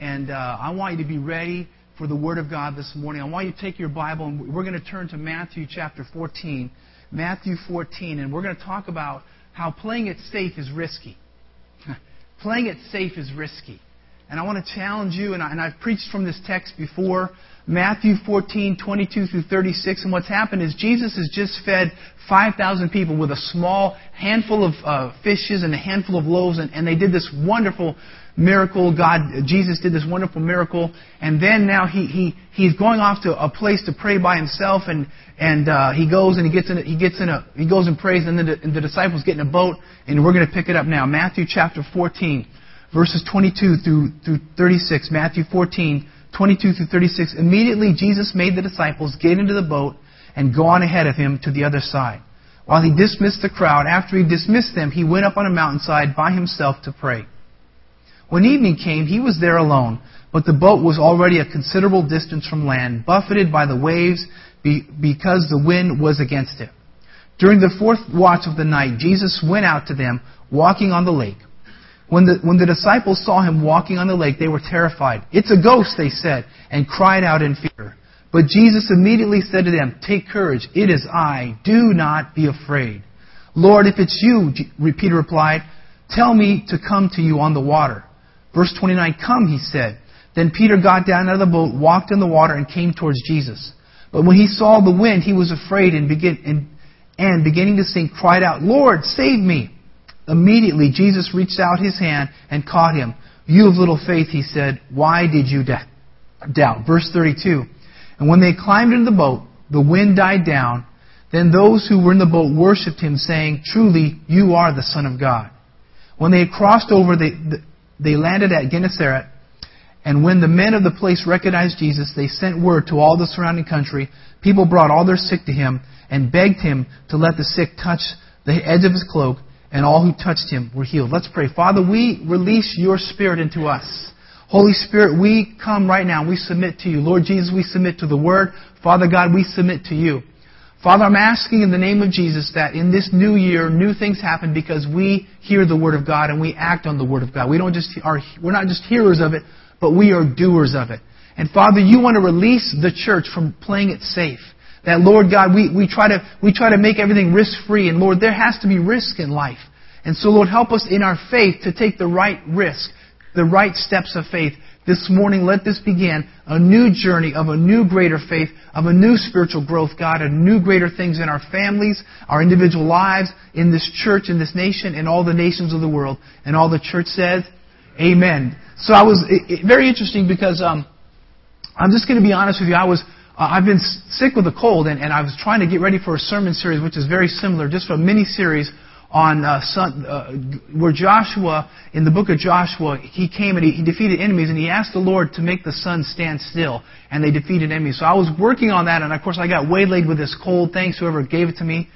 And uh, I want you to be ready for the Word of God this morning. I want you to take your Bible and we're going to turn to Matthew chapter 14. Matthew 14, and we're going to talk about how playing it safe is risky. playing it safe is risky. And I want to challenge you, and, I, and I've preached from this text before, Matthew 14, 22 through 36. And what's happened is Jesus has just fed 5,000 people with a small handful of uh, fishes and a handful of loaves, and, and they did this wonderful miracle. God, Jesus did this wonderful miracle, and then now he he he's going off to a place to pray by himself, and and uh, he goes and he gets in a, he gets in a he goes and prays, and then the, and the disciples get in a boat, and we're going to pick it up now. Matthew chapter 14, verses 22 through through 36. Matthew 14, 22 through 36. Immediately Jesus made the disciples get into the boat and go on ahead of him to the other side. While he dismissed the crowd, after he dismissed them, he went up on a mountainside by himself to pray. When evening came, he was there alone, but the boat was already a considerable distance from land, buffeted by the waves because the wind was against it. During the fourth watch of the night, Jesus went out to them, walking on the lake. When the, when the disciples saw him walking on the lake, they were terrified. It's a ghost, they said, and cried out in fear. But Jesus immediately said to them, Take courage, it is I. Do not be afraid. Lord, if it's you, Peter replied, tell me to come to you on the water. Verse 29, Come, he said. Then Peter got down out of the boat, walked in the water, and came towards Jesus. But when he saw the wind, he was afraid and, begin, and, and beginning to sink, cried out, Lord, save me! Immediately Jesus reached out his hand and caught him. You of little faith, he said, why did you doubt? Verse 32. And when they climbed into the boat, the wind died down. Then those who were in the boat worshipped him, saying, Truly, you are the Son of God. When they had crossed over, they, they landed at Gennesaret, and when the men of the place recognized Jesus, they sent word to all the surrounding country. People brought all their sick to him and begged him to let the sick touch the edge of his cloak, and all who touched him were healed. Let's pray. Father, we release your spirit into us. Holy Spirit, we come right now. We submit to you. Lord Jesus, we submit to the Word. Father God, we submit to you. Father, I'm asking in the name of Jesus that in this new year, new things happen because we hear the Word of God and we act on the Word of God. We don't just are, we're not just hearers of it, but we are doers of it. And Father, you want to release the church from playing it safe. That Lord God, we, we try to we try to make everything risk free, and Lord, there has to be risk in life. And so, Lord, help us in our faith to take the right risk, the right steps of faith, this morning, let this begin a new journey of a new greater faith, of a new spiritual growth, God, of new greater things in our families, our individual lives, in this church, in this nation, in all the nations of the world. And all the church says, Amen. So I was it, it, very interesting because um, I'm just going to be honest with you. I was uh, I've been sick with a cold, and, and I was trying to get ready for a sermon series, which is very similar, just a mini series on uh, son, uh, where Joshua, in the book of Joshua, he came and he, he, defeated enemies, and he asked the Lord to make the sun stand still, and they defeated enemies. So I was working on that, and of course I got waylaid with this cold. Thanks whoever gave it to me.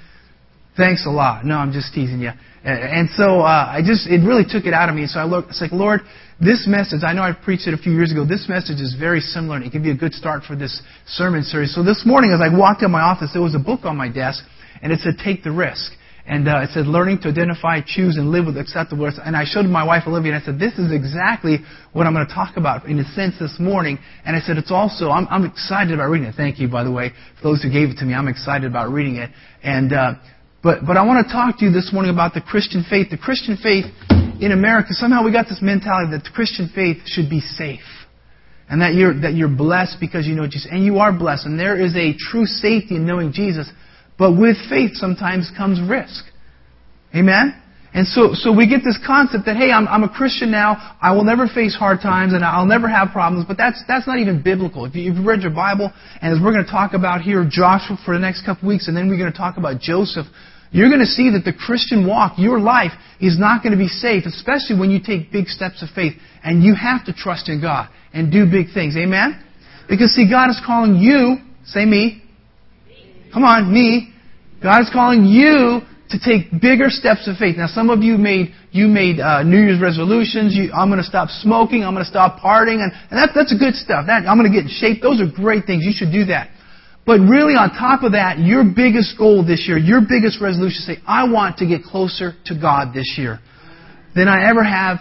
Thanks a lot. No, I'm just teasing you. And so uh, I just it really took it out of me. So I looked. It's like Lord, this message. I know I preached it a few years ago. This message is very similar, and it can be a good start for this sermon series. So this morning, as I walked in my office, there was a book on my desk, and it said "Take the Risk." And uh, it said, learning to identify, choose, and live with acceptable words. And I showed my wife Olivia, and I said, this is exactly what I'm going to talk about in a sense this morning. And I said, it's also, I'm, I'm excited about reading it. Thank you, by the way, for those who gave it to me. I'm excited about reading it. And, uh, but, but I want to talk to you this morning about the Christian faith. The Christian faith in America, somehow we got this mentality that the Christian faith should be safe. And that you're, that you're blessed because you know Jesus. And you are blessed. And there is a true safety in knowing Jesus. But with faith sometimes comes risk. Amen? And so, so we get this concept that, hey, I'm, I'm a Christian now, I will never face hard times and I'll never have problems, but that's, that's not even biblical. If you've read your Bible, and as we're going to talk about here, Joshua for the next couple weeks, and then we're going to talk about Joseph, you're going to see that the Christian walk, your life, is not going to be safe, especially when you take big steps of faith. And you have to trust in God and do big things. Amen? Because see, God is calling you, say me, Come on, me. God is calling you to take bigger steps of faith. Now, some of you made you made uh, New Year's resolutions. You, I'm going to stop smoking. I'm going to stop partying, and, and that, that's good stuff. That I'm going to get in shape. Those are great things. You should do that. But really, on top of that, your biggest goal this year, your biggest resolution, say, I want to get closer to God this year than I ever have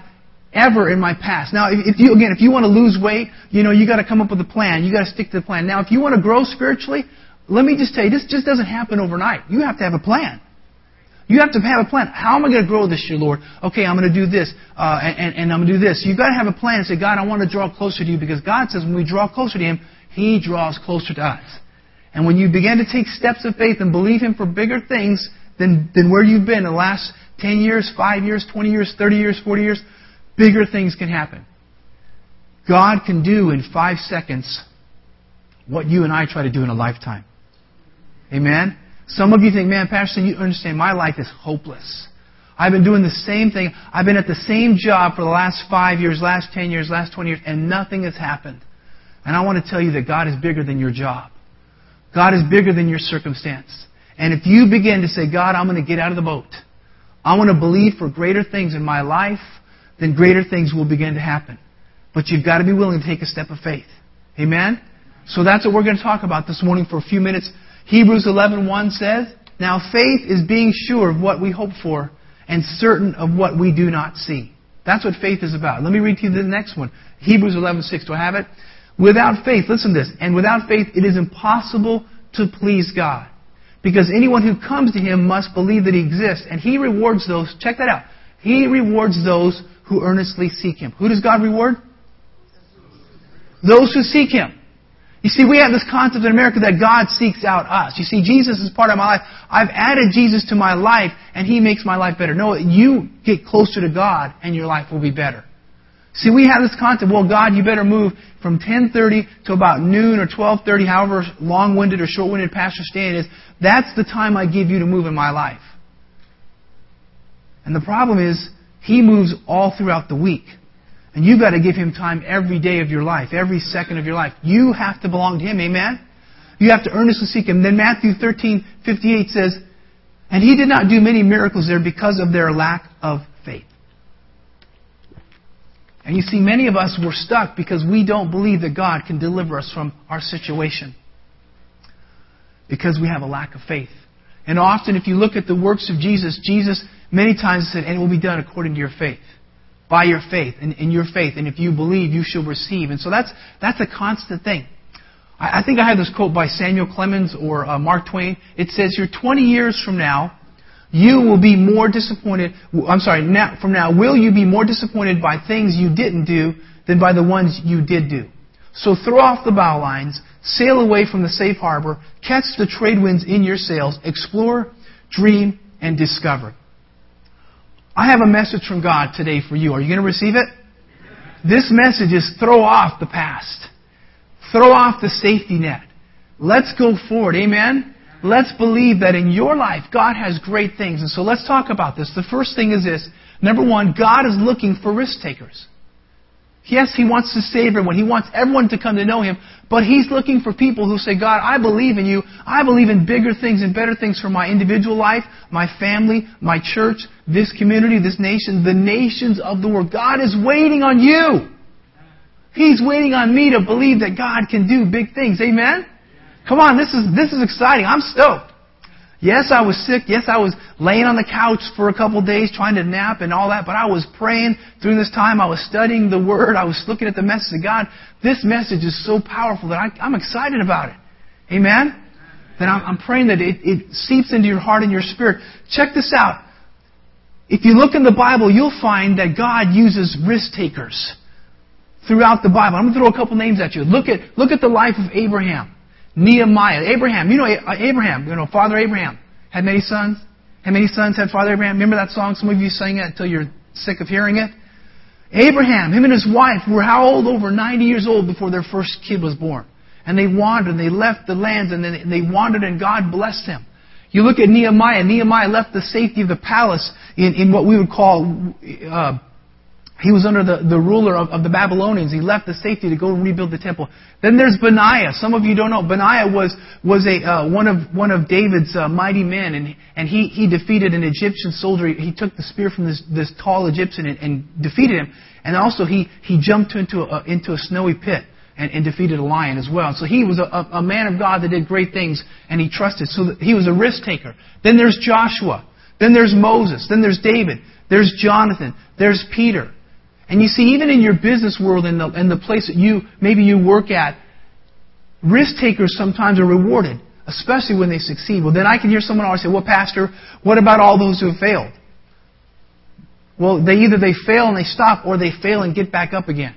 ever in my past. Now, if, you, again, if you want to lose weight, you know, you gotta come up with a plan. You gotta stick to the plan. Now, if you want to grow spiritually, let me just tell you, this just doesn't happen overnight. You have to have a plan. You have to have a plan. How am I going to grow this year, Lord? Okay, I'm going to do this, uh, and, and I'm going to do this. You've got to have a plan and say, God, I want to draw closer to you because God says when we draw closer to Him, He draws closer to us. And when you begin to take steps of faith and believe Him for bigger things than, than where you've been in the last 10 years, 5 years, 20 years, 30 years, 40 years, bigger things can happen. God can do in five seconds what you and I try to do in a lifetime. Amen? Some of you think, man, Pastor, you understand my life is hopeless. I've been doing the same thing. I've been at the same job for the last five years, last ten years, last twenty years, and nothing has happened. And I want to tell you that God is bigger than your job. God is bigger than your circumstance. And if you begin to say, God, I'm going to get out of the boat. I want to believe for greater things in my life, then greater things will begin to happen. But you've got to be willing to take a step of faith. Amen? So that's what we're going to talk about this morning for a few minutes. Hebrews 11:1 says, "Now faith is being sure of what we hope for and certain of what we do not see." That's what faith is about. Let me read to you the next one. Hebrews 11:6. Do I have it? Without faith, listen to this. And without faith, it is impossible to please God. Because anyone who comes to Him must believe that He exists, and He rewards those, check that out. He rewards those who earnestly seek Him. Who does God reward? Those who seek Him. You see, we have this concept in America that God seeks out us. You see, Jesus is part of my life. I've added Jesus to my life, and He makes my life better. No, you get closer to God, and your life will be better. See, we have this concept, well, God, you better move from 10.30 to about noon or 12.30, however long-winded or short-winded Pastor Stan is. That's the time I give you to move in my life. And the problem is, He moves all throughout the week. And you've got to give Him time every day of your life, every second of your life. You have to belong to Him, amen? You have to earnestly seek Him. Then Matthew 13, 58 says, And He did not do many miracles there because of their lack of. And you see, many of us were stuck because we don't believe that God can deliver us from our situation. Because we have a lack of faith. And often, if you look at the works of Jesus, Jesus many times said, And it will be done according to your faith by your faith and in your faith. And if you believe, you shall receive. And so that's, that's a constant thing. I, I think I have this quote by Samuel Clemens or uh, Mark Twain. It says "You're 20 years from now, you will be more disappointed. I'm sorry, now, from now, will you be more disappointed by things you didn't do than by the ones you did do? So throw off the bow lines, sail away from the safe harbor, catch the trade winds in your sails, explore, dream, and discover. I have a message from God today for you. Are you going to receive it? This message is throw off the past. Throw off the safety net. Let's go forward. Amen? Let's believe that in your life, God has great things. And so let's talk about this. The first thing is this. Number one, God is looking for risk takers. Yes, He wants to save everyone. He wants everyone to come to know Him. But He's looking for people who say, God, I believe in you. I believe in bigger things and better things for my individual life, my family, my church, this community, this nation, the nations of the world. God is waiting on you. He's waiting on me to believe that God can do big things. Amen? Come on, this is, this is exciting. I'm stoked. Yes, I was sick. Yes, I was laying on the couch for a couple of days trying to nap and all that, but I was praying during this time. I was studying the Word. I was looking at the message of God. This message is so powerful that I, am excited about it. Amen? That I'm, I'm praying that it, it seeps into your heart and your spirit. Check this out. If you look in the Bible, you'll find that God uses risk takers throughout the Bible. I'm going to throw a couple names at you. Look at, look at the life of Abraham. Nehemiah, Abraham. You know uh, Abraham, you know, Father Abraham had many sons. Had many sons had Father Abraham? Remember that song? Some of you sang it until you're sick of hearing it. Abraham, him and his wife were how old? Over 90 years old before their first kid was born. And they wandered and they left the lands and they wandered and God blessed them. You look at Nehemiah. Nehemiah left the safety of the palace in, in what we would call uh, he was under the, the ruler of, of the Babylonians. He left the safety to go rebuild the temple. Then there's Benaiah. Some of you don't know. Benaiah was, was a, uh, one of, one of David's uh, mighty men, and, and he, he defeated an Egyptian soldier. He took the spear from this, this tall Egyptian and, and defeated him. And also he, he jumped into a, into a snowy pit and, and defeated a lion as well. So he was a, a man of God that did great things, and he trusted. So he was a risk taker. Then there's Joshua. Then there's Moses. Then there's David. There's Jonathan. There's Peter. And you see, even in your business world and the, and the place that you, maybe you work at, risk takers sometimes are rewarded, especially when they succeed. Well, then I can hear someone always say, well, Pastor, what about all those who have failed? Well, they either they fail and they stop or they fail and get back up again.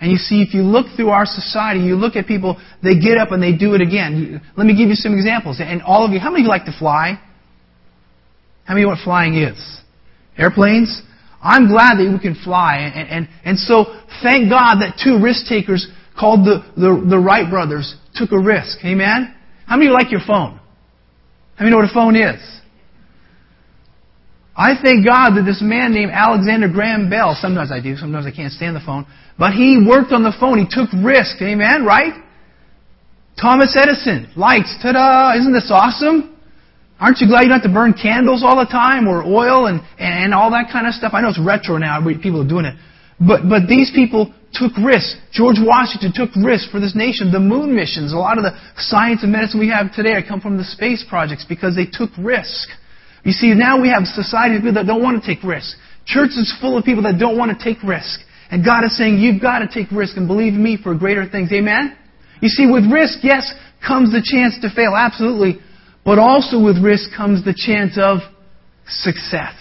And you see, if you look through our society, you look at people, they get up and they do it again. Let me give you some examples. And all of you, how many of you like to fly? How many know what flying is? Airplanes? I'm glad that we can fly. And, and, and so, thank God that two risk takers called the, the, the Wright brothers took a risk. Amen? How many like your phone? How many know what a phone is? I thank God that this man named Alexander Graham Bell, sometimes I do, sometimes I can't stand the phone, but he worked on the phone. He took risks. Amen? Right? Thomas Edison. Lights. Ta-da! Isn't this awesome? Aren't you glad you don't have to burn candles all the time or oil and, and all that kind of stuff? I know it's retro now. People are doing it. But, but these people took risks. George Washington took risks for this nation. The moon missions, a lot of the science and medicine we have today come from the space projects because they took risk. You see, now we have society of people that don't want to take risks. Church is full of people that don't want to take risks. And God is saying, you've got to take risk and believe me for greater things. Amen? You see, with risk, yes, comes the chance to fail, absolutely. But also with risk comes the chance of success.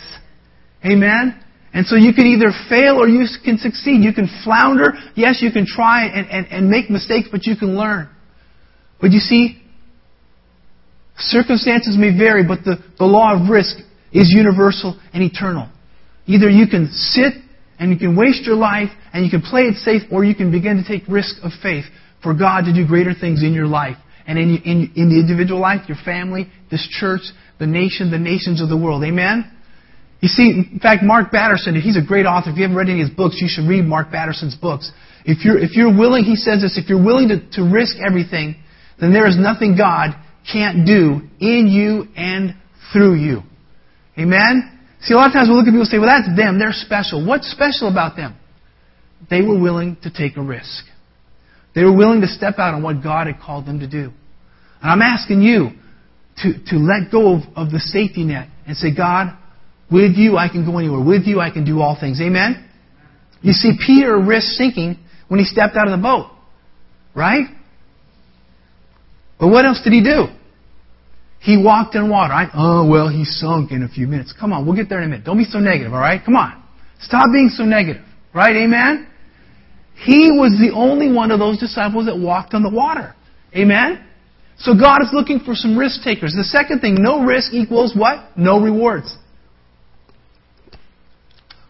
Amen? And so you can either fail or you can succeed. You can flounder. Yes, you can try and, and, and make mistakes, but you can learn. But you see, circumstances may vary, but the, the law of risk is universal and eternal. Either you can sit and you can waste your life and you can play it safe, or you can begin to take risk of faith for God to do greater things in your life and in, in, in the individual life, your family, this church, the nation, the nations of the world. Amen? You see, in fact, Mark Batterson, he's a great author. If you haven't read any of his books, you should read Mark Batterson's books. If you're, if you're willing, he says this, if you're willing to, to risk everything, then there is nothing God can't do in you and through you. Amen? See, a lot of times we look at people and say, well, that's them. They're special. What's special about them? They were willing to take a risk. They were willing to step out on what God had called them to do. And I'm asking you to, to let go of, of the safety net and say, God, with you I can go anywhere. With you I can do all things. Amen? You see, Peter risked sinking when he stepped out of the boat. Right? But what else did he do? He walked in water. I, oh, well, he sunk in a few minutes. Come on, we'll get there in a minute. Don't be so negative, alright? Come on. Stop being so negative. Right? Amen? He was the only one of those disciples that walked on the water. Amen? So God is looking for some risk takers. The second thing, no risk equals what? No rewards.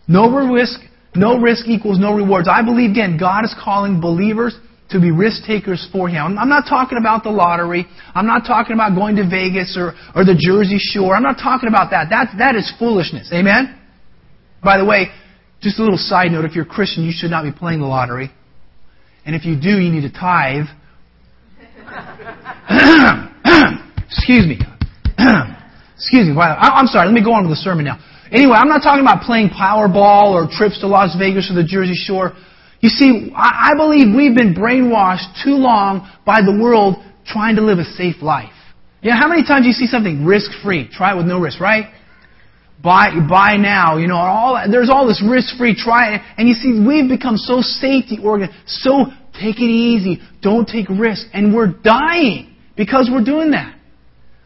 No risk, no risk equals no rewards. I believe again, God is calling believers to be risk takers for Him. I'm not talking about the lottery. I'm not talking about going to Vegas or, or the Jersey Shore. I'm not talking about that. That, that is foolishness. Amen? By the way, just a little side note, if you're a Christian, you should not be playing the lottery. And if you do, you need to tithe. Excuse me. Excuse me. I'm sorry. Let me go on with the sermon now. Anyway, I'm not talking about playing Powerball or trips to Las Vegas or the Jersey Shore. You see, I believe we've been brainwashed too long by the world trying to live a safe life. Yeah, how many times do you see something risk free? Try it with no risk, right? Buy, buy now, you know, all, there's all this risk free, try. And you see, we've become so safety oriented, so take it easy, don't take risks, and we're dying because we're doing that.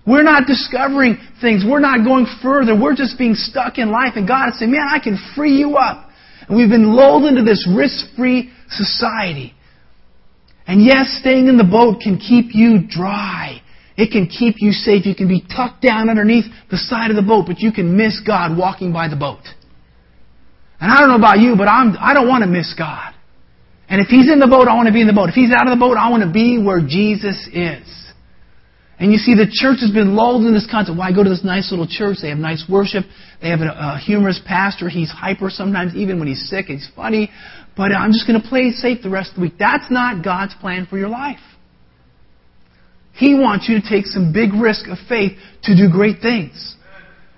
We're not discovering things. We're not going further. We're just being stuck in life. And God is saying, man, I can free you up. And we've been lulled into this risk-free society. And yes, staying in the boat can keep you dry. It can keep you safe. You can be tucked down underneath the side of the boat, but you can miss God walking by the boat. And I don't know about you, but I'm, I don't want to miss God. And if He's in the boat, I want to be in the boat. If He's out of the boat, I want to be where Jesus is. And you see, the church has been lulled in this concept. Why go to this nice little church? They have nice worship. They have a, a humorous pastor. He's hyper sometimes, even when he's sick. He's funny. But I'm just going to play safe the rest of the week. That's not God's plan for your life. He wants you to take some big risk of faith to do great things.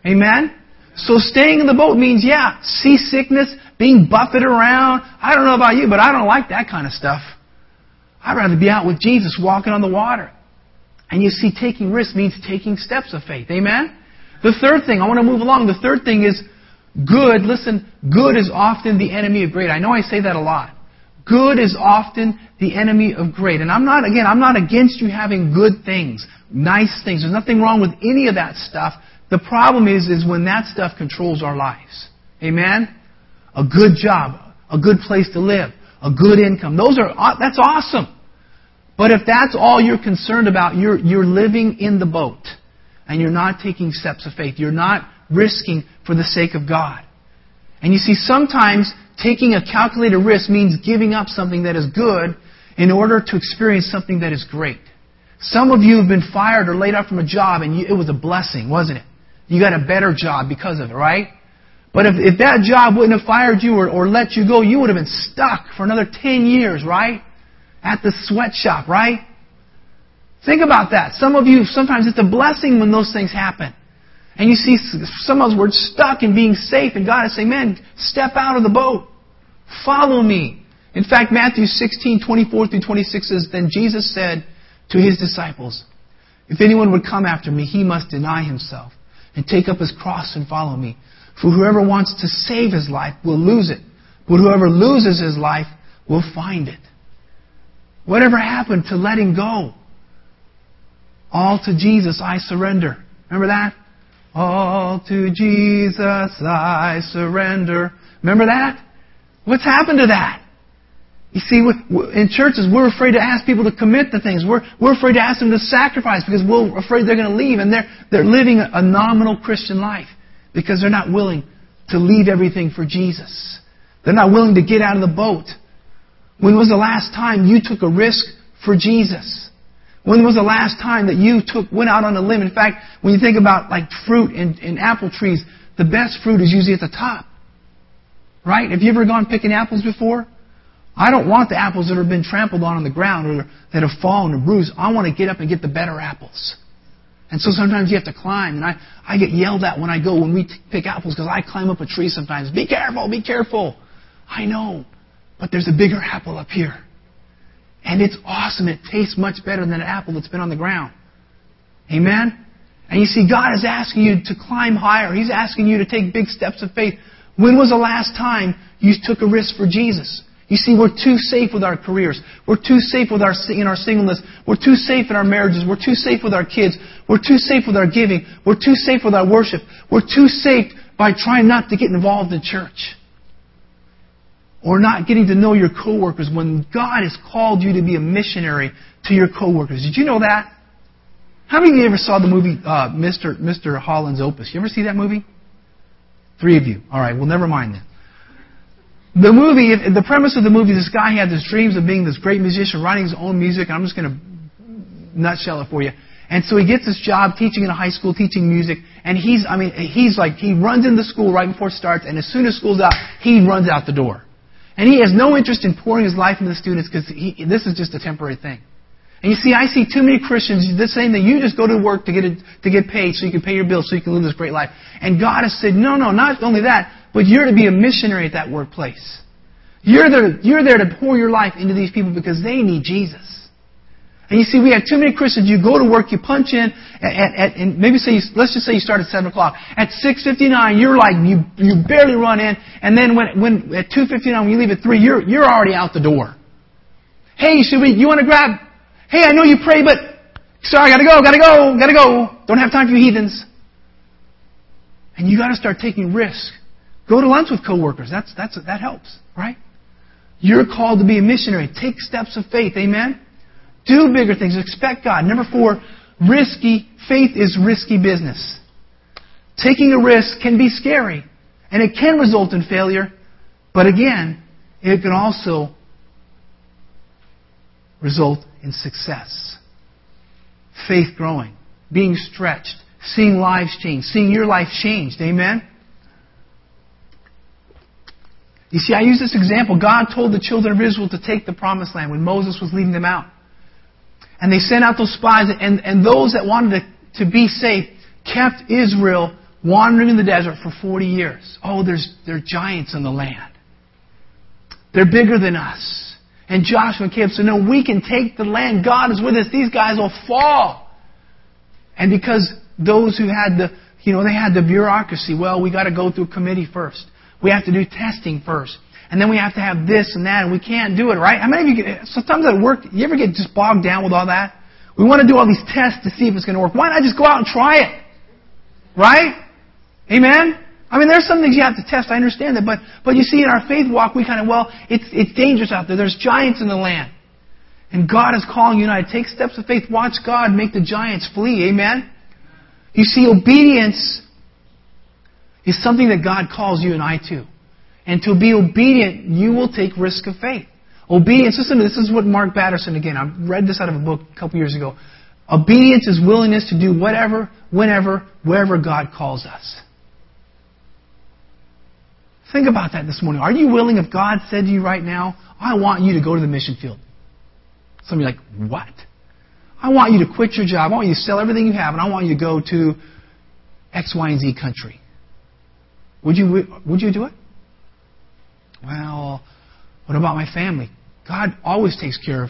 Amen? So staying in the boat means, yeah, seasickness, being buffeted around. I don't know about you, but I don't like that kind of stuff. I'd rather be out with Jesus walking on the water. And you see, taking risks means taking steps of faith. Amen? The third thing, I want to move along. The third thing is Good, listen, good is often the enemy of great. I know I say that a lot. Good is often the enemy of great. And I'm not, again, I'm not against you having good things, nice things. There's nothing wrong with any of that stuff. The problem is, is when that stuff controls our lives. Amen? A good job, a good place to live, a good income. Those are, uh, that's awesome. But if that's all you're concerned about, you're, you're living in the boat. And you're not taking steps of faith. You're not risking for the sake of God. And you see, sometimes taking a calculated risk means giving up something that is good in order to experience something that is great. Some of you have been fired or laid off from a job and you, it was a blessing, wasn't it? You got a better job because of it, right? But if, if that job wouldn't have fired you or, or let you go, you would have been stuck for another 10 years, right? At the sweatshop, right? Think about that. Some of you, sometimes it's a blessing when those things happen. And you see some of us were stuck in being safe, and God is saying, man, step out of the boat. Follow me. In fact, Matthew 16, 24 through 26 says, Then Jesus said to his disciples, If anyone would come after me, he must deny himself and take up his cross and follow me. For whoever wants to save his life will lose it, but whoever loses his life will find it. Whatever happened to letting go? All to Jesus I surrender. Remember that? All to Jesus I surrender. Remember that? What's happened to that? You see, in churches, we're afraid to ask people to commit to things. We're, we're afraid to ask them to sacrifice because we're afraid they're going to leave. And they're, they're living a nominal Christian life because they're not willing to leave everything for Jesus. They're not willing to get out of the boat. When was the last time you took a risk for Jesus? When was the last time that you took, went out on a limb? In fact, when you think about like fruit and, and apple trees, the best fruit is usually at the top. Right? Have you ever gone picking apples before? I don't want the apples that have been trampled on on the ground or that have fallen or bruised. I want to get up and get the better apples. And so sometimes you have to climb. And I, I get yelled at when I go, when we pick apples, because I climb up a tree sometimes. Be careful, be careful. I know. But there's a bigger apple up here. And it's awesome. It tastes much better than an apple that's been on the ground. Amen? And you see, God is asking you to climb higher. He's asking you to take big steps of faith. When was the last time you took a risk for Jesus? You see, we're too safe with our careers. We're too safe with our, in our singleness. We're too safe in our marriages. We're too safe with our kids. We're too safe with our giving. We're too safe with our worship. We're too safe by trying not to get involved in church. Or not getting to know your coworkers when God has called you to be a missionary to your coworkers. Did you know that? How many of you ever saw the movie uh, Mr. Mr. Holland's Opus? You ever see that movie? Three of you. All right. Well, never mind then. The movie, the premise of the movie, this guy had his dreams of being this great musician, writing his own music. And I'm just going to nutshell it for you. And so he gets this job teaching in a high school, teaching music. And he's, I mean, he's like, he runs into school right before it starts. And as soon as school's out, he runs out the door. And he has no interest in pouring his life into the students because this is just a temporary thing. And you see, I see too many Christians just saying that you just go to work to get it, to get paid so you can pay your bills so you can live this great life. And God has said, no, no, not only that, but you're to be a missionary at that workplace. You're there, you're there to pour your life into these people because they need Jesus. And you see, we have too many Christians. You go to work, you punch in, at, at, and maybe say, let's just say you start at seven o'clock. At six fifty nine, you're like you you barely run in, and then when when at two fifty nine, when you leave at three, you're you're already out the door. Hey, should we? You want to grab Hey, I know you pray, but sorry, I gotta go, gotta go, gotta go. Don't have time for you heathens. And you gotta start taking risks. Go to lunch with coworkers. That's, that's, that helps, right? You're called to be a missionary. Take steps of faith. Amen? Do bigger things. Expect God. Number four, risky. Faith is risky business. Taking a risk can be scary. And it can result in failure. But again, it can also result in success. Faith growing, being stretched, seeing lives change, seeing your life changed. Amen? You see, I use this example. God told the children of Israel to take the promised land when Moses was leading them out. And they sent out those spies, and, and those that wanted to, to be safe kept Israel wandering in the desert for 40 years. Oh, there's, there are giants in the land. They're bigger than us. And Joshua came and said, No, we can take the land. God is with us. These guys will fall. And because those who had the You know, they had the bureaucracy. Well, we got to go through a committee first. We have to do testing first. And then we have to have this and that, and we can't do it, right? How many of you get, sometimes at work, you ever get just bogged down with all that? We want to do all these tests to see if it's going to work. Why not just go out and try it? Right? Amen? I mean, there's some things you have to test. I understand that. But, but you see, in our faith walk, we kind of, well, it's, it's dangerous out there. There's giants in the land. And God is calling you and I take steps of faith. Watch God make the giants flee. Amen? You see, obedience is something that God calls you and I to. And to be obedient, you will take risk of faith. Obedience, listen this, is what Mark Batterson, again, I read this out of a book a couple years ago. Obedience is willingness to do whatever, whenever, wherever God calls us. Think about that this morning. Are you willing, if God said to you right now, I want you to go to the mission field? Some of you like, what? I want you to quit your job. I want you to sell everything you have, and I want you to go to X, Y, and Z country. Would you, would you do it? Well, what about my family? God always takes care of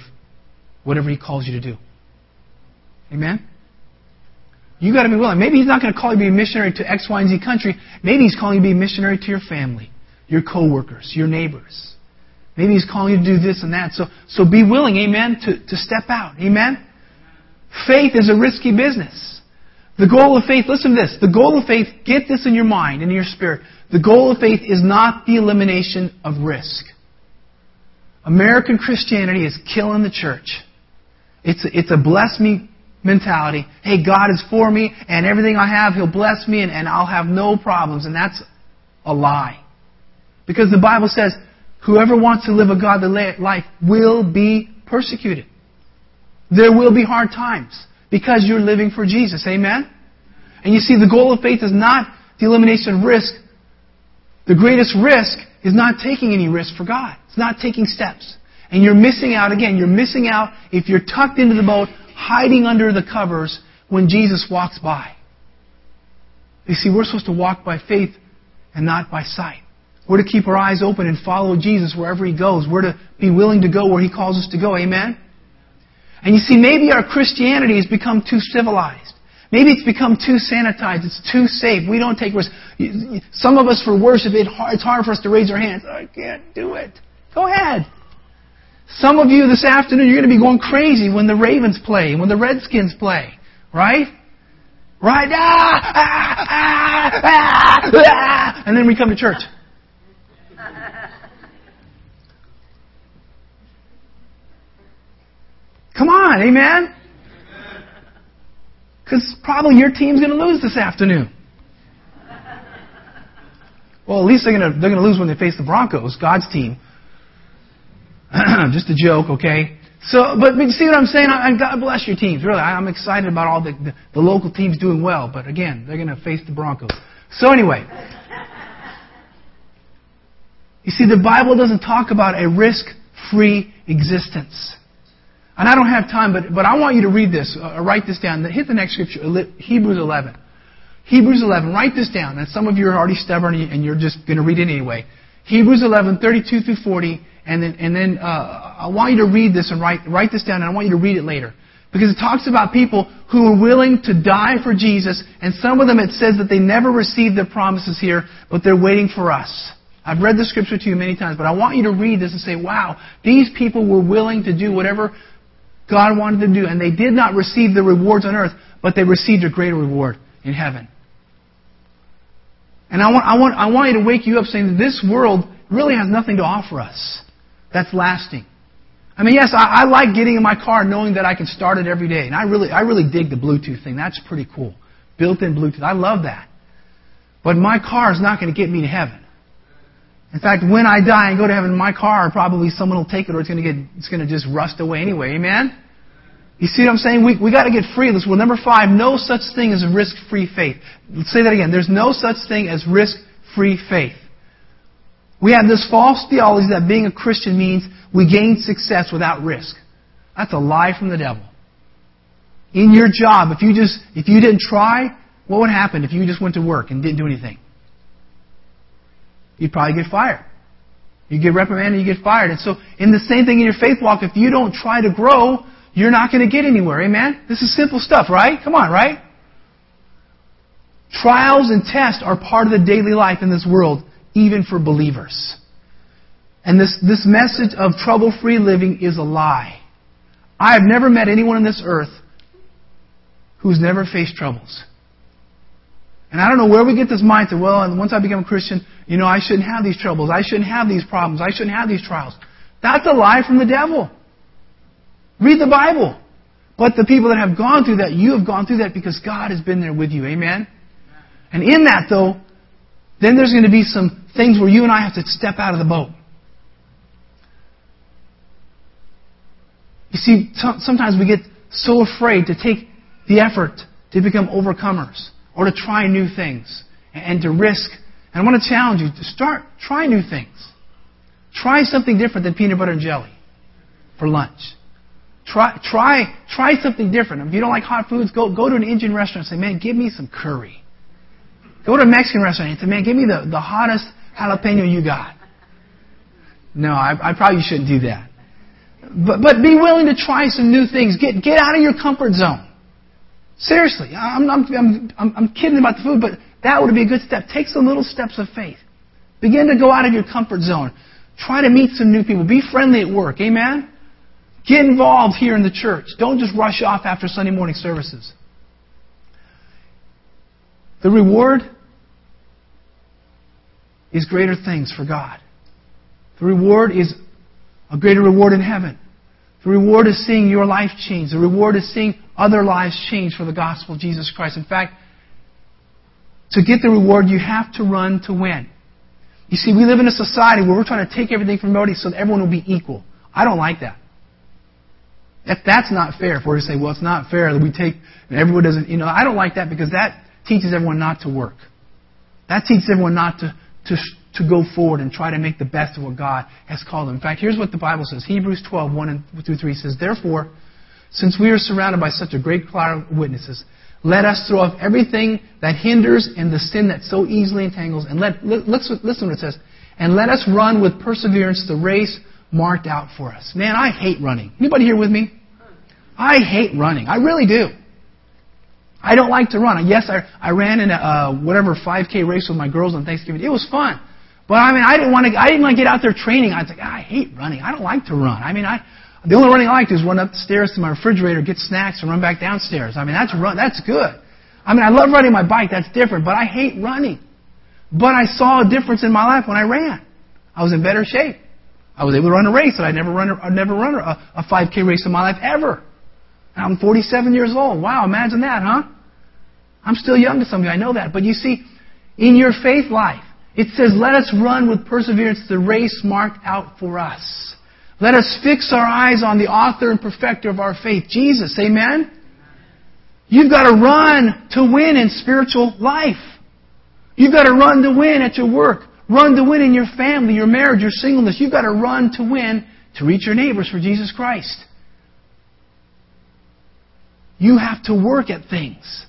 whatever He calls you to do. Amen? You got to be willing. Maybe He's not going to call you to be a missionary to X, Y, and Z country. Maybe He's calling you to be a missionary to your family, your coworkers, your neighbors. Maybe He's calling you to do this and that. So, so be willing, amen, to, to step out. Amen? Faith is a risky business. The goal of faith, listen to this. The goal of faith, get this in your mind and in your spirit. The goal of faith is not the elimination of risk. American Christianity is killing the church. It's a, it's a bless me mentality. Hey, God is for me, and everything I have, He'll bless me, and, and I'll have no problems. And that's a lie. Because the Bible says, whoever wants to live a godly life will be persecuted. There will be hard times because you're living for Jesus. Amen? And you see, the goal of faith is not the elimination of risk. The greatest risk is not taking any risk for God. It's not taking steps. And you're missing out, again, you're missing out if you're tucked into the boat, hiding under the covers when Jesus walks by. You see, we're supposed to walk by faith and not by sight. We're to keep our eyes open and follow Jesus wherever He goes. We're to be willing to go where He calls us to go. Amen? And you see, maybe our Christianity has become too civilized. Maybe it's become too sanitized. It's too safe. We don't take risks. Some of us, for worship, it's hard for us to raise our hands. I can't do it. Go ahead. Some of you this afternoon, you're going to be going crazy when the Ravens play, when the Redskins play. Right? Right? Ah, ah, ah, ah, ah, and then we come to church. Come on, amen? Because probably your team's going to lose this afternoon. Well, at least they're going to they're going to lose when they face the Broncos, God's team. Just a joke, okay? So, but, but you see what I'm saying? I, God bless your teams. Really, I'm excited about all the, the, the local teams doing well. But again, they're going to face the Broncos. So anyway, you see, the Bible doesn't talk about a risk-free existence. And I don't have time, but, but I want you to read this. Uh, write this down. Hit the next scripture, Hebrews 11. Hebrews 11. Write this down. And some of you are already stubborn and you're just going to read it anyway. Hebrews 11, 32 through 40. And then, and then uh, I want you to read this and write, write this down, and I want you to read it later. Because it talks about people who are willing to die for Jesus, and some of them it says that they never received their promises here, but they're waiting for us. I've read the scripture to you many times, but I want you to read this and say, wow, these people were willing to do whatever God wanted them to do, and they did not receive the rewards on earth, but they received a greater reward in heaven. And I want, I want, I want you to wake you up saying that this world really has nothing to offer us that's lasting. I mean, yes, I, I like getting in my car knowing that I can start it every day. And I really, I really dig the Bluetooth thing. That's pretty cool. Built-in Bluetooth. I love that. But my car is not going to get me to heaven. In fact, when I die and go to heaven, my car, probably someone will take it or it's going to get, it's going to just rust away anyway. Amen? You see what I'm saying? We, we got to get free of this. Well, number five, no such thing as risk-free faith. Let's say that again. There's no such thing as risk-free faith. We have this false theology that being a Christian means we gain success without risk. That's a lie from the devil. In your job, if you just, if you didn't try, what would happen if you just went to work and didn't do anything? You'd probably get fired. You get reprimanded, you get fired. And so, in the same thing in your faith walk, if you don't try to grow, you're not going to get anywhere. Amen? This is simple stuff, right? Come on, right? Trials and tests are part of the daily life in this world, even for believers. And this, this message of trouble free living is a lie. I have never met anyone on this earth who's never faced troubles. And I don't know where we get this mindset, well, once I become a Christian, you know, I shouldn't have these troubles. I shouldn't have these problems. I shouldn't have these trials. That's a lie from the devil. Read the Bible. But the people that have gone through that, you have gone through that because God has been there with you. Amen? And in that, though, then there's going to be some things where you and I have to step out of the boat. You see, sometimes we get so afraid to take the effort to become overcomers or to try new things and to risk. And I want to challenge you to start, try new things. Try something different than peanut butter and jelly for lunch. Try, try, try something different. If you don't like hot foods, go, go to an Indian restaurant and say, man, give me some curry. Go to a Mexican restaurant and say, man, give me the, the hottest jalapeno you got. No, I, I probably shouldn't do that. But, but be willing to try some new things. Get, get out of your comfort zone. Seriously. I'm, I'm, I'm, I'm kidding about the food, but that would be a good step. Take some little steps of faith. Begin to go out of your comfort zone. Try to meet some new people. Be friendly at work. Amen? Get involved here in the church. Don't just rush off after Sunday morning services. The reward is greater things for God. The reward is a greater reward in heaven. The reward is seeing your life change. The reward is seeing other lives change for the gospel of Jesus Christ. In fact, to get the reward, you have to run to win. You see, we live in a society where we're trying to take everything from everybody so that everyone will be equal. I don't like that. If that's not fair, if we're to say, well, it's not fair that we take, and everyone doesn't, you know, I don't like that because that teaches everyone not to work. That teaches everyone not to, to, to go forward and try to make the best of what God has called them. In fact, here's what the Bible says. Hebrews 12, 1 and 2, 3 says, Therefore, since we are surrounded by such a great cloud of witnesses, let us throw off everything that hinders and the sin that so easily entangles, and let, listen, listen what it says, and let us run with perseverance the race marked out for us. Man, I hate running. Anybody here with me? I hate running. I really do. I don't like to run. Yes, I, I ran in a uh, whatever 5K race with my girls on Thanksgiving. It was fun. But I mean, I didn't want to. I didn't want to get out there training. I was like, ah, I hate running. I don't like to run. I mean, I the only running I like to is run up the stairs to my refrigerator, get snacks, and run back downstairs. I mean, that's run. That's good. I mean, I love riding my bike. That's different. But I hate running. But I saw a difference in my life when I ran. I was in better shape. I was able to run a race that I'd never run. I'd never run a, a 5K race in my life ever. And I'm 47 years old. Wow, imagine that, huh? I'm still young to some of you. I know that. But you see, in your faith life, it says, "Let us run with perseverance the race marked out for us." Let us fix our eyes on the author and perfecter of our faith, Jesus. Amen? You've got to run to win in spiritual life. You've got to run to win at your work. Run to win in your family, your marriage, your singleness. You've got to run to win to reach your neighbors for Jesus Christ. You have to work at things.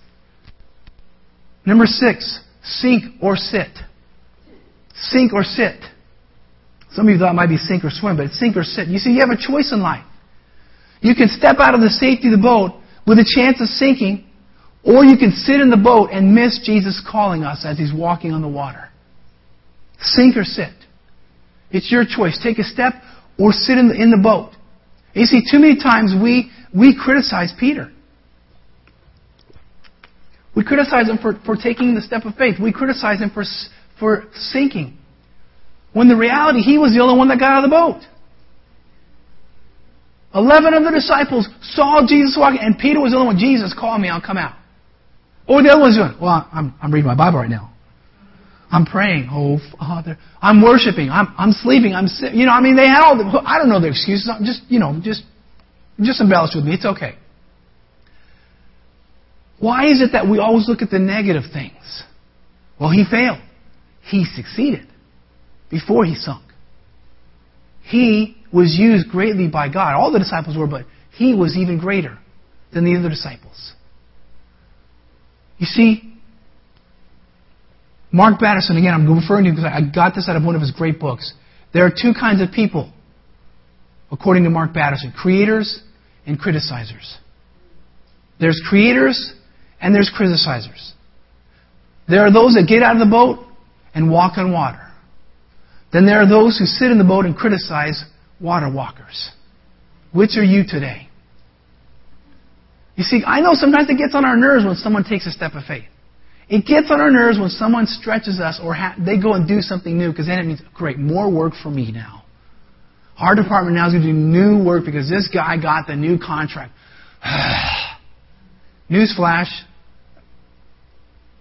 Number six, sink or sit. Sink or sit. Some of you thought it might be sink or swim, but it's sink or sit. You see, you have a choice in life. You can step out of the safety of the boat with a chance of sinking, or you can sit in the boat and miss Jesus calling us as He's walking on the water. Sink or sit. It's your choice. Take a step or sit in the, in the boat. You see, too many times we, we criticize Peter. We criticize him for, for taking the step of faith. We criticize him for, for sinking. When the reality, he was the only one that got out of the boat. Eleven of the disciples saw Jesus walking, and Peter was the only one. Jesus, call me, I'll come out. Were the other ones doing? Well, I'm, I'm reading my Bible right now. I'm praying. Oh, Father. I'm worshiping. I'm, I'm sleeping. I'm, you know, I mean, they had all the, I don't know the excuses. I'm just, you know, just, just embellish with me. It's okay. Why is it that we always look at the negative things? Well, he failed. He succeeded before he sunk. He was used greatly by God. All the disciples were, but he was even greater than the other disciples. You see, Mark Batterson, again, I'm referring to him because I got this out of one of his great books. There are two kinds of people, according to Mark Batterson creators and criticizers. There's creators and there's criticizers. There are those that get out of the boat and walk on water. Then there are those who sit in the boat and criticize water walkers. Which are you today? You see, I know sometimes it gets on our nerves when someone takes a step of faith. It gets on our nerves when someone stretches us or ha- they go and do something new because then it means, great, more work for me now. Our department now is going to do new work because this guy got the new contract. Newsflash.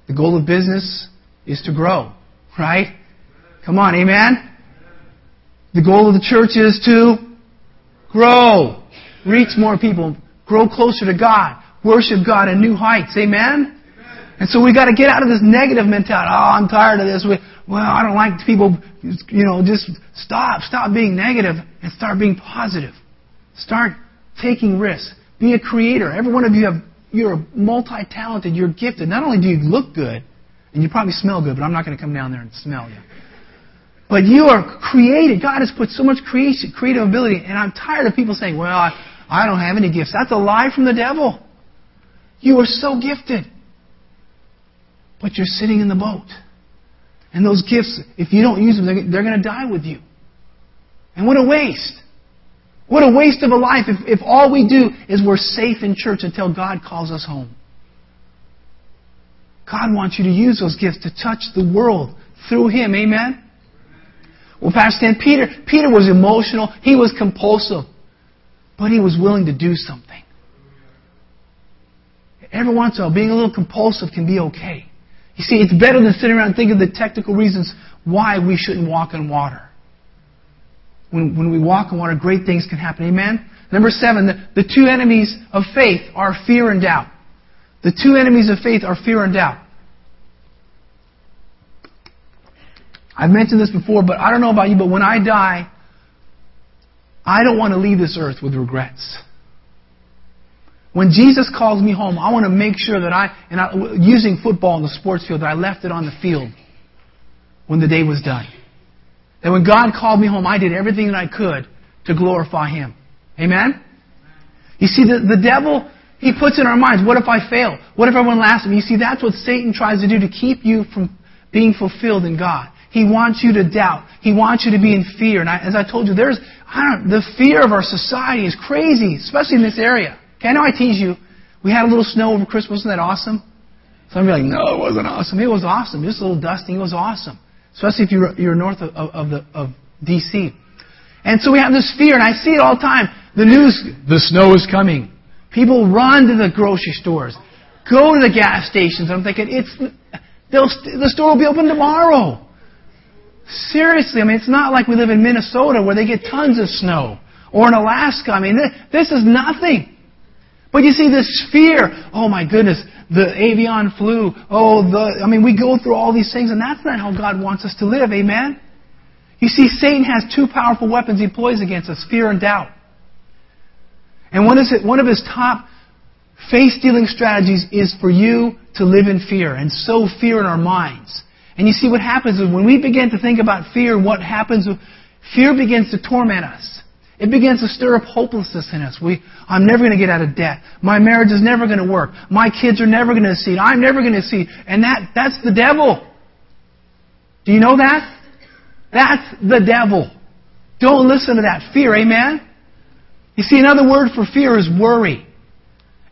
The goal of business is to grow, right? Come on, amen? The goal of the church is to grow, reach more people, grow closer to God, worship God in new heights, amen? And so we got to get out of this negative mentality. Oh, I'm tired of this. Well, I don't like people, you know, just stop, stop being negative and start being positive. Start taking risks. Be a creator. Every one of you have, you're multi-talented. You're gifted. Not only do you look good, and you probably smell good, but I'm not going to come down there and smell you. But you are created. God has put so much creation, creative ability, and I'm tired of people saying, well, I, I don't have any gifts. That's a lie from the devil. You are so gifted. But you're sitting in the boat. And those gifts, if you don't use them, they're, they're going to die with you. And what a waste. What a waste of a life if, if all we do is we're safe in church until God calls us home. God wants you to use those gifts to touch the world through Him. Amen? Well, Pastor Stan, Peter, Peter was emotional. He was compulsive. But he was willing to do something. Every once in a while, being a little compulsive can be okay. You see, it's better than sitting around thinking of the technical reasons why we shouldn't walk on water. When, when we walk on water, great things can happen. Amen? Number seven, the, the two enemies of faith are fear and doubt. The two enemies of faith are fear and doubt. I've mentioned this before, but I don't know about you, but when I die, I don't want to leave this earth with regrets. When Jesus calls me home, I want to make sure that I, and I, using football in the sports field, that I left it on the field when the day was done. That when God called me home, I did everything that I could to glorify Him. Amen? You see, the, the devil, he puts in our minds, what if I fail? What if everyone laughs at me? You see, that's what Satan tries to do to keep you from being fulfilled in God. He wants you to doubt. He wants you to be in fear. And I, as I told you, there's, I don't, the fear of our society is crazy, especially in this area. Okay, I know I tease you. We had a little snow over Christmas. Wasn't that awesome? Some of you are like, no, it wasn't awesome. It was awesome. Just a little dusting. It was awesome. Especially if you're, you're north of, of, the, of D.C. And so we have this fear, and I see it all the time. The news, the snow is coming. People run to the grocery stores, go to the gas stations. I'm thinking, it's, they'll, the store will be open tomorrow. Seriously, I mean, it's not like we live in Minnesota where they get tons of snow. Or in Alaska. I mean, this is nothing. But you see this fear, oh my goodness, the avian flu, oh the, I mean we go through all these things and that's not how God wants us to live, amen? You see, Satan has two powerful weapons he employs against us, fear and doubt. And one, is, one of his top faith-stealing strategies is for you to live in fear and sow fear in our minds. And you see what happens is when we begin to think about fear, what happens, fear begins to torment us. It begins to stir up hopelessness in us. We, I'm never going to get out of debt. My marriage is never going to work. My kids are never going to succeed. I'm never going to succeed. And that, that's the devil. Do you know that? That's the devil. Don't listen to that fear, amen? You see, another word for fear is worry.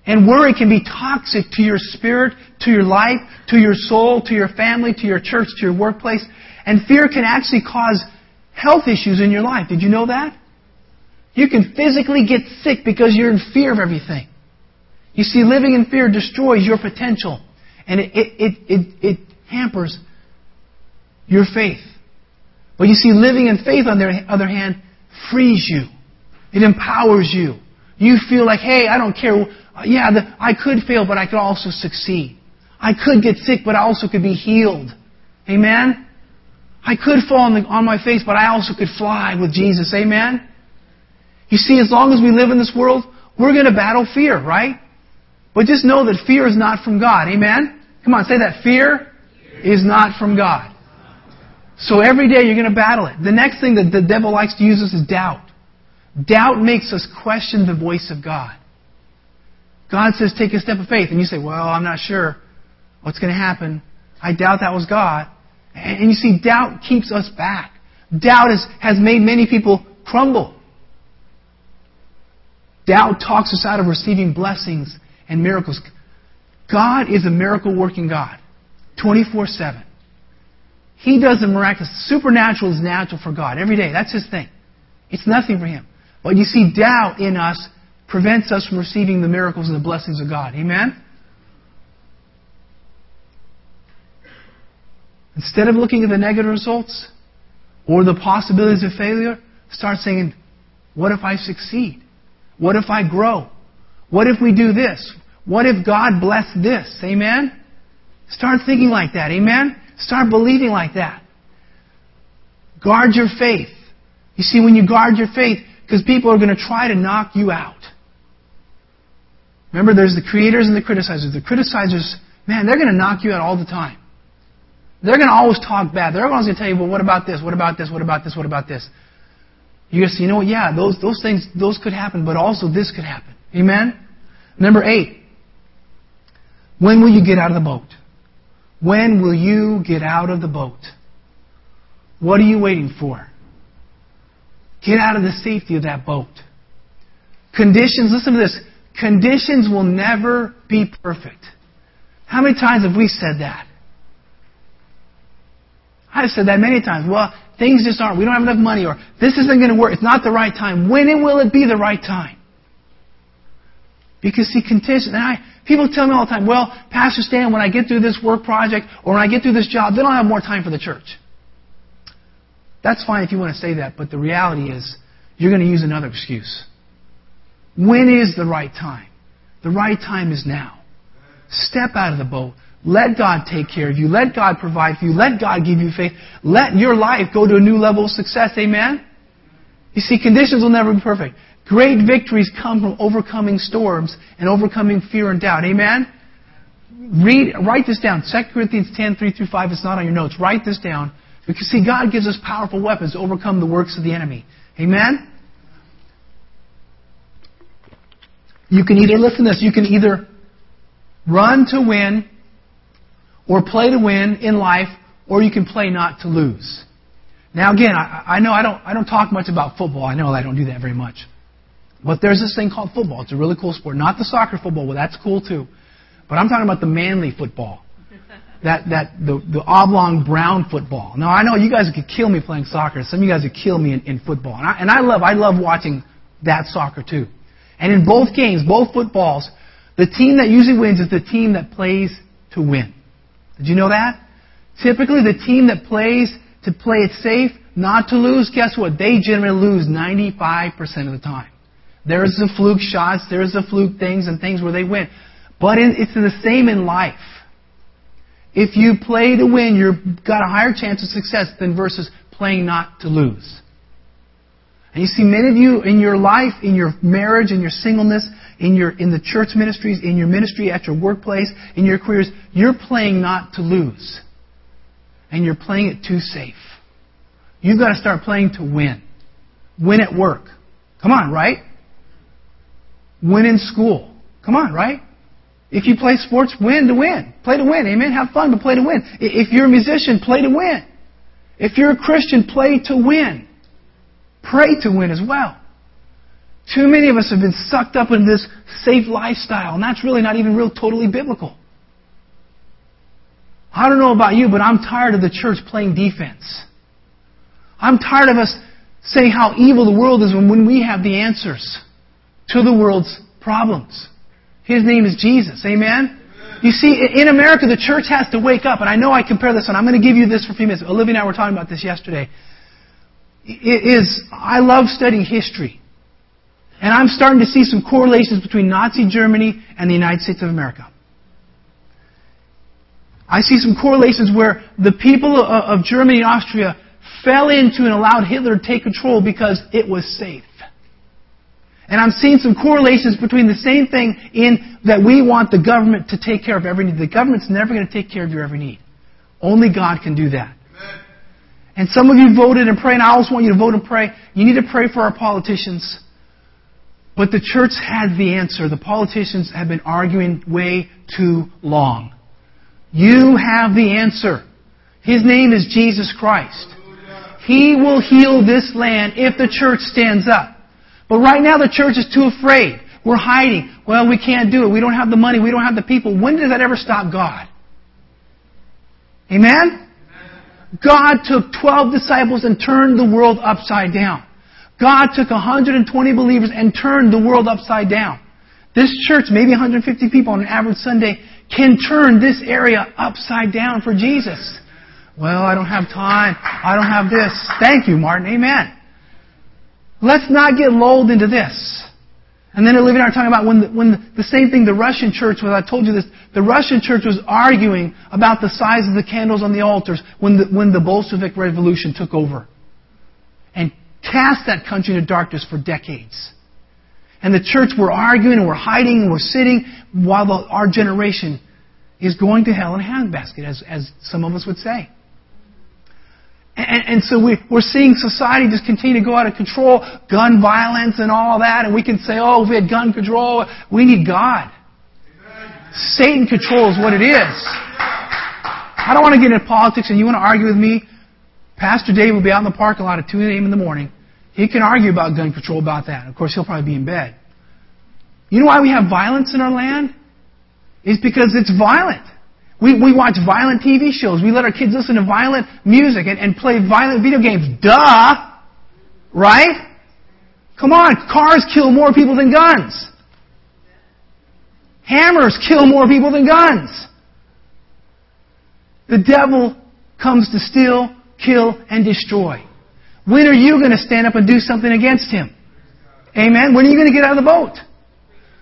And worry can be toxic to your spirit, to your life, to your soul, to your family, to your church, to your workplace. And fear can actually cause health issues in your life. Did you know that? You can physically get sick because you're in fear of everything. You see, living in fear destroys your potential. And it, it, it, it, it hampers your faith. But you see, living in faith, on the other hand, frees you. It empowers you. You feel like, hey, I don't care. Uh, yeah, the, I could fail, but I could also succeed. I could get sick, but I also could be healed. Amen? I could fall on, the, on my face, but I also could fly with Jesus. Amen? You see, as long as we live in this world, we're going to battle fear, right? But just know that fear is not from God. Amen? Come on, say that. Fear is not from God. So every day you're going to battle it. The next thing that the devil likes to use us is doubt. Doubt makes us question the voice of God. God says, take a step of faith. And you say, well, I'm not sure what's going to happen. I doubt that was God. And you see, doubt keeps us back. Doubt has, has made many people crumble. Doubt talks us out of receiving blessings and miracles. God is a miracle working God, 24 7. He does the miraculous. Supernatural is natural for God every day. That's His thing. It's nothing for Him. But you see, doubt in us prevents us from receiving the miracles and the blessings of God. Amen? Instead of looking at the negative results or the possibilities of failure, start saying, What if I succeed? What if I grow? What if we do this? What if God bless this? Amen? Start thinking like that. Amen? Start believing like that. Guard your faith. You see, when you guard your faith, because people are going to try to knock you out. Remember, there's the creators and the criticizers. The criticizers, man, they're going to knock you out all the time. They're going to always talk bad. They're always going to tell you, well, what about this? What about this? What about this? What about this? You just, you know, what? yeah, those, those things, those could happen, but also this could happen. Amen? Number eight. When will you get out of the boat? When will you get out of the boat? What are you waiting for? Get out of the safety of that boat. Conditions, listen to this. Conditions will never be perfect. How many times have we said that? I've said that many times. Well, things just aren't. We don't have enough money, or this isn't going to work. It's not the right time. When and will it be the right time? Because see, conditions. And I, people tell me all the time, well, Pastor Stan, when I get through this work project or when I get through this job, then I'll have more time for the church. That's fine if you want to say that, but the reality is you're going to use another excuse. When is the right time? The right time is now. Step out of the boat. Let God take care of you. Let God provide for you. Let God give you faith. Let your life go to a new level of success. Amen? You see, conditions will never be perfect. Great victories come from overcoming storms and overcoming fear and doubt. Amen? Read, write this down. 2 Corinthians 10, 3 through 5. It's not on your notes. Write this down. Because see, God gives us powerful weapons to overcome the works of the enemy. Amen? You can either, listen to this, you can either run to win or play to win in life, or you can play not to lose. Now again, I, I know I don't, I don't talk much about football. I know I don't do that very much. But there's this thing called football. It's a really cool sport. Not the soccer football, well that's cool too. But I'm talking about the manly football. That, that, the, the oblong brown football. Now I know you guys could kill me playing soccer. Some of you guys would kill me in, in football. And I, and I love, I love watching that soccer too. And in both games, both footballs, the team that usually wins is the team that plays to win. Did you know that? Typically, the team that plays to play it safe, not to lose, guess what? They generally lose 95% of the time. There's the fluke shots, there's the fluke things and things where they win. But it's the same in life. If you play to win, you've got a higher chance of success than versus playing not to lose. And you see, many of you in your life, in your marriage, in your singleness, in your in the church ministries, in your ministry at your workplace, in your careers, you're playing not to lose. And you're playing it too safe. You've got to start playing to win. Win at work. Come on, right? Win in school. Come on, right? If you play sports, win to win. Play to win. Amen. Have fun, but play to win. If you're a musician, play to win. If you're a Christian, play to win. Pray to win as well. Too many of us have been sucked up in this safe lifestyle, and that's really not even real totally biblical. I don't know about you, but I'm tired of the church playing defense. I'm tired of us saying how evil the world is when we have the answers to the world's problems. His name is Jesus. Amen? You see, in America, the church has to wake up, and I know I compare this, and I'm going to give you this for a few minutes. Olivia and I were talking about this yesterday. Is, I love studying history. And I'm starting to see some correlations between Nazi Germany and the United States of America. I see some correlations where the people of Germany and Austria fell into and allowed Hitler to take control because it was safe. And I'm seeing some correlations between the same thing in that we want the government to take care of every need. The government's never going to take care of your every need. Only God can do that. And some of you voted and prayed, and I always want you to vote and pray. You need to pray for our politicians. But the church has the answer. The politicians have been arguing way too long. You have the answer. His name is Jesus Christ. He will heal this land if the church stands up. But right now the church is too afraid. We're hiding. Well, we can't do it. We don't have the money. We don't have the people. When does that ever stop God? Amen? God took 12 disciples and turned the world upside down. God took 120 believers and turned the world upside down. This church, maybe 150 people on an average Sunday, can turn this area upside down for Jesus. Well, I don't have time. I don't have this. Thank you, Martin. Amen. Let's not get lulled into this. And then Olivia are talking about when the, when the, the same thing the Russian church was, I told you this, the Russian church was arguing about the size of the candles on the altars when the, when the Bolshevik Revolution took over. And cast that country into darkness for decades. And the church were arguing and we're hiding and we're sitting while the, our generation is going to hell in a handbasket, as, as some of us would say. And, and so we, we're seeing society just continue to go out of control, gun violence and all that, and we can say, oh, if we had gun control, we need God. Satan controls what it is. I don't want to get into politics and you want to argue with me. Pastor Dave will be out in the parking lot at 2 a.m. in the morning. He can argue about gun control about that. Of course, he'll probably be in bed. You know why we have violence in our land? It's because it's violent. We, we watch violent TV shows. We let our kids listen to violent music and, and play violent video games. Duh! Right? Come on, cars kill more people than guns. Hammers kill more people than guns. The devil comes to steal, kill, and destroy. When are you going to stand up and do something against him? Amen? When are you going to get out of the boat?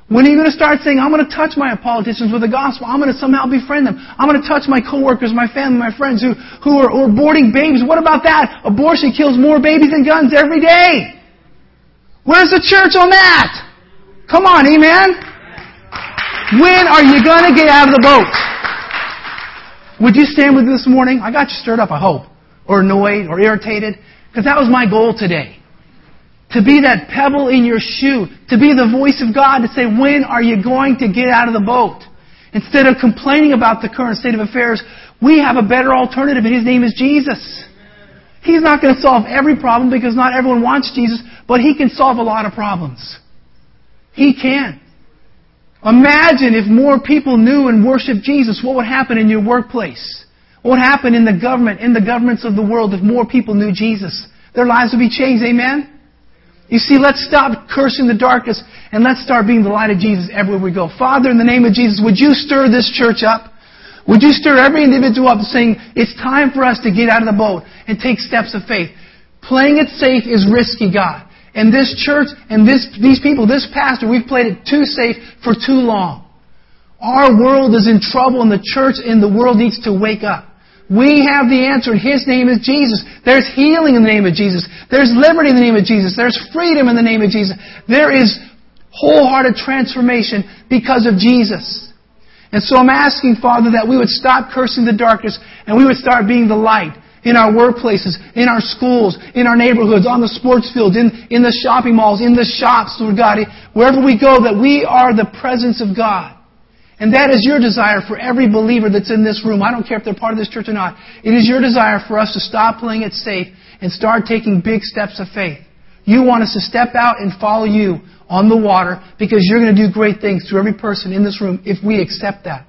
When are you going to start saying, I'm going to touch my politicians with the gospel. I'm going to somehow befriend them. I'm going to touch my coworkers, my family, my friends who, who, are, aborting babies. What about that? Abortion kills more babies than guns every day. Where's the church on that? Come on, amen? When are you going to get out of the boat? Would you stand with me this morning? I got you stirred up, I hope. Or annoyed or irritated. Because that was my goal today. To be that pebble in your shoe. To be the voice of God to say, when are you going to get out of the boat? Instead of complaining about the current state of affairs, we have a better alternative and His name is Jesus. He's not going to solve every problem because not everyone wants Jesus, but He can solve a lot of problems. He can. Imagine if more people knew and worshiped Jesus, what would happen in your workplace? What would happen in the government, in the governments of the world if more people knew Jesus? Their lives would be changed, amen? You see, let's stop cursing the darkness and let's start being the light of Jesus everywhere we go. Father, in the name of Jesus, would you stir this church up? Would you stir every individual up saying, it's time for us to get out of the boat and take steps of faith? Playing it safe is risky, God. And this church and this, these people, this pastor, we've played it too safe for too long. Our world is in trouble and the church and the world needs to wake up. We have the answer, and His name is Jesus. There's healing in the name of Jesus. There's liberty in the name of Jesus. There's freedom in the name of Jesus. There is wholehearted transformation because of Jesus. And so I'm asking, Father, that we would stop cursing the darkness and we would start being the light in our workplaces, in our schools, in our neighborhoods, on the sports fields, in, in the shopping malls, in the shops, Lord God, wherever we go, that we are the presence of God. And that is your desire for every believer that's in this room. I don't care if they're part of this church or not. It is your desire for us to stop playing it safe and start taking big steps of faith. You want us to step out and follow you on the water because you're going to do great things through every person in this room if we accept that.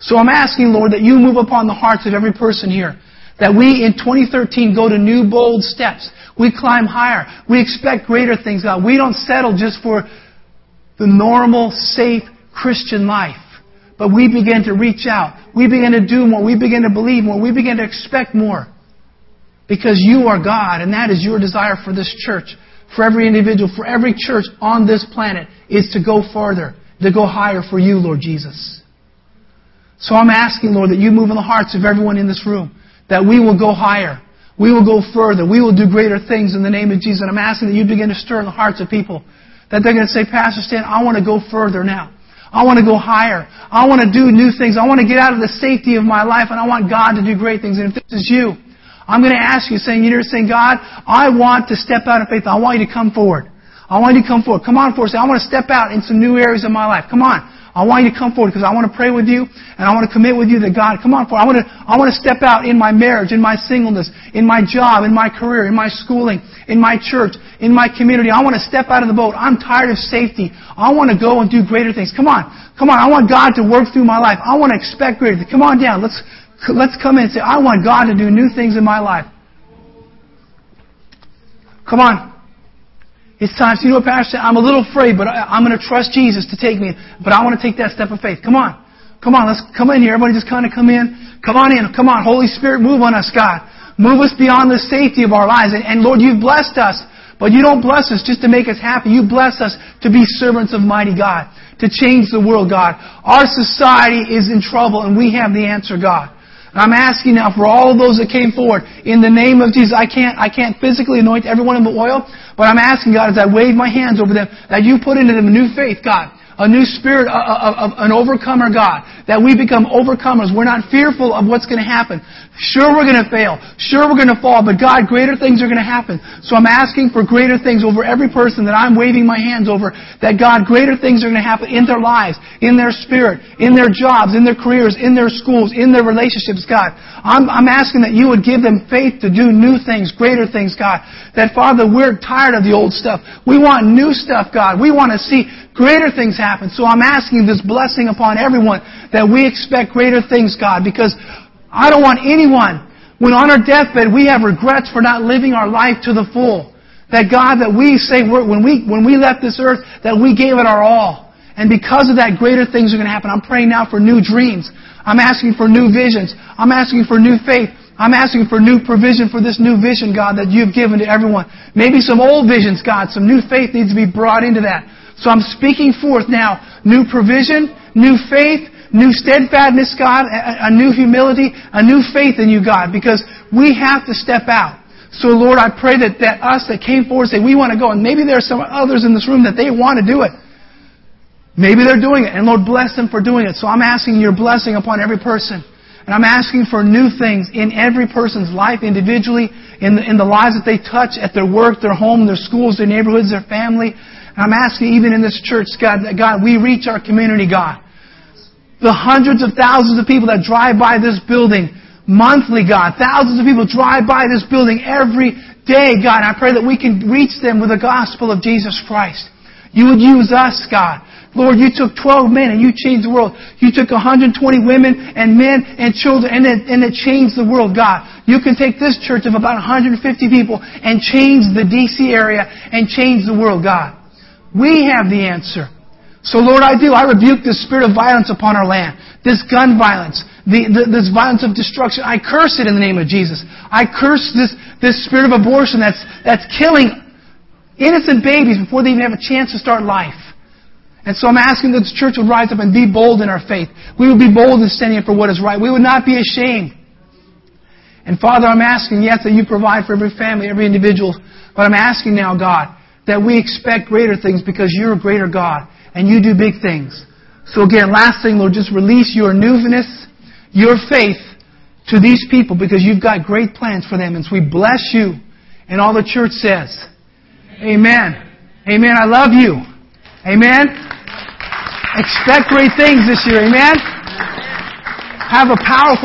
So I'm asking, Lord, that you move upon the hearts of every person here. That we in 2013 go to new bold steps. We climb higher. We expect greater things, God. We don't settle just for the normal, safe, Christian life. But we begin to reach out. We begin to do more. We begin to believe more. We begin to expect more. Because you are God, and that is your desire for this church, for every individual, for every church on this planet, is to go farther, to go higher for you, Lord Jesus. So I'm asking, Lord, that you move in the hearts of everyone in this room, that we will go higher. We will go further. We will do greater things in the name of Jesus. And I'm asking that you begin to stir in the hearts of people, that they're going to say, Pastor Stan, I want to go further now. I want to go higher. I want to do new things. I want to get out of the safety of my life and I want God to do great things. And if this is you, I'm going to ask you saying, you're saying, God, I want to step out in faith. I want you to come forward. I want you to come forward. Come on forward. Say, I want to step out in some new areas of my life. Come on. I want you to come forward because I want to pray with you and I want to commit with you that God, come on forward. I want to, I want to step out in my marriage, in my singleness, in my job, in my career, in my schooling, in my church, in my community. I want to step out of the boat. I'm tired of safety. I want to go and do greater things. Come on. Come on. I want God to work through my life. I want to expect greater things. Come on down. Let's, let's come in and say, I want God to do new things in my life. Come on. It's time. So you know Pastor? I'm a little afraid, but I, am going to trust Jesus to take me. But I want to take that step of faith. Come on. Come on. Let's come in here. Everybody just kind of come in. Come on in. Come on. Holy Spirit, move on us, God. Move us beyond the safety of our lives. And, and Lord, you've blessed us. But you don't bless us just to make us happy. You bless us to be servants of mighty God, to change the world, God. Our society is in trouble and we have the answer, God. I'm asking now for all of those that came forward in the name of Jesus. I can't, I can't physically anoint everyone with oil, but I'm asking God as I wave my hands over them that you put into them a new faith, God a new spirit of, an overcomer God. That we become overcomers. We're not fearful of what's going to happen. Sure, we're going to fail. Sure, we're going to fall. But God, greater things are going to happen. So I'm asking for greater things over every person that I'm waving my hands over. That God, greater things are going to happen in their lives, in their spirit, in their jobs, in their careers, in their schools, in their relationships, God. I'm, I'm asking that you would give them faith to do new things, greater things, God. That Father, we're tired of the old stuff. We want new stuff, God. We want to see greater things happen. So I'm asking this blessing upon everyone that we expect greater things, God, because I don't want anyone, when on our deathbed, we have regrets for not living our life to the full. That God, that we say, when we, when we left this earth, that we gave it our all. And because of that, greater things are going to happen. I'm praying now for new dreams. I'm asking for new visions. I'm asking for new faith. I'm asking for new provision for this new vision, God, that you've given to everyone. Maybe some old visions, God, some new faith needs to be brought into that. So I'm speaking forth now new provision, new faith, new steadfastness, God, a, new humility, a new faith in you, God, because we have to step out. So Lord, I pray that, that us that came forward say we want to go, and maybe there are some others in this room that they want to do it. Maybe they're doing it, and Lord bless them for doing it. So I'm asking your blessing upon every person. And I'm asking for new things in every person's life individually, in the, in the lives that they touch, at their work, their home, their schools, their neighborhoods, their family. And I'm asking even in this church, God, that God, we reach our community, God. The hundreds of thousands of people that drive by this building monthly, God. Thousands of people drive by this building every day, God. I pray that we can reach them with the gospel of Jesus Christ. You would use us, God. Lord, you took 12 men and you changed the world. You took 120 women and men and children and it, and it changed the world, God. You can take this church of about 150 people and change the DC area and change the world, God. We have the answer. So Lord, I do. I rebuke this spirit of violence upon our land. This gun violence. The, the, this violence of destruction. I curse it in the name of Jesus. I curse this, this spirit of abortion that's, that's killing innocent babies before they even have a chance to start life. And so I'm asking that the church would rise up and be bold in our faith. We would be bold in standing up for what is right. We would not be ashamed. And Father, I'm asking, yes, that you provide for every family, every individual. But I'm asking now, God, that we expect greater things because you're a greater God and you do big things. So again, last thing, Lord, just release your newness, your faith to these people because you've got great plans for them. And so we bless you. And all the church says, Amen. Amen. I love you. Amen. Expect great things this year. Amen. Have a powerful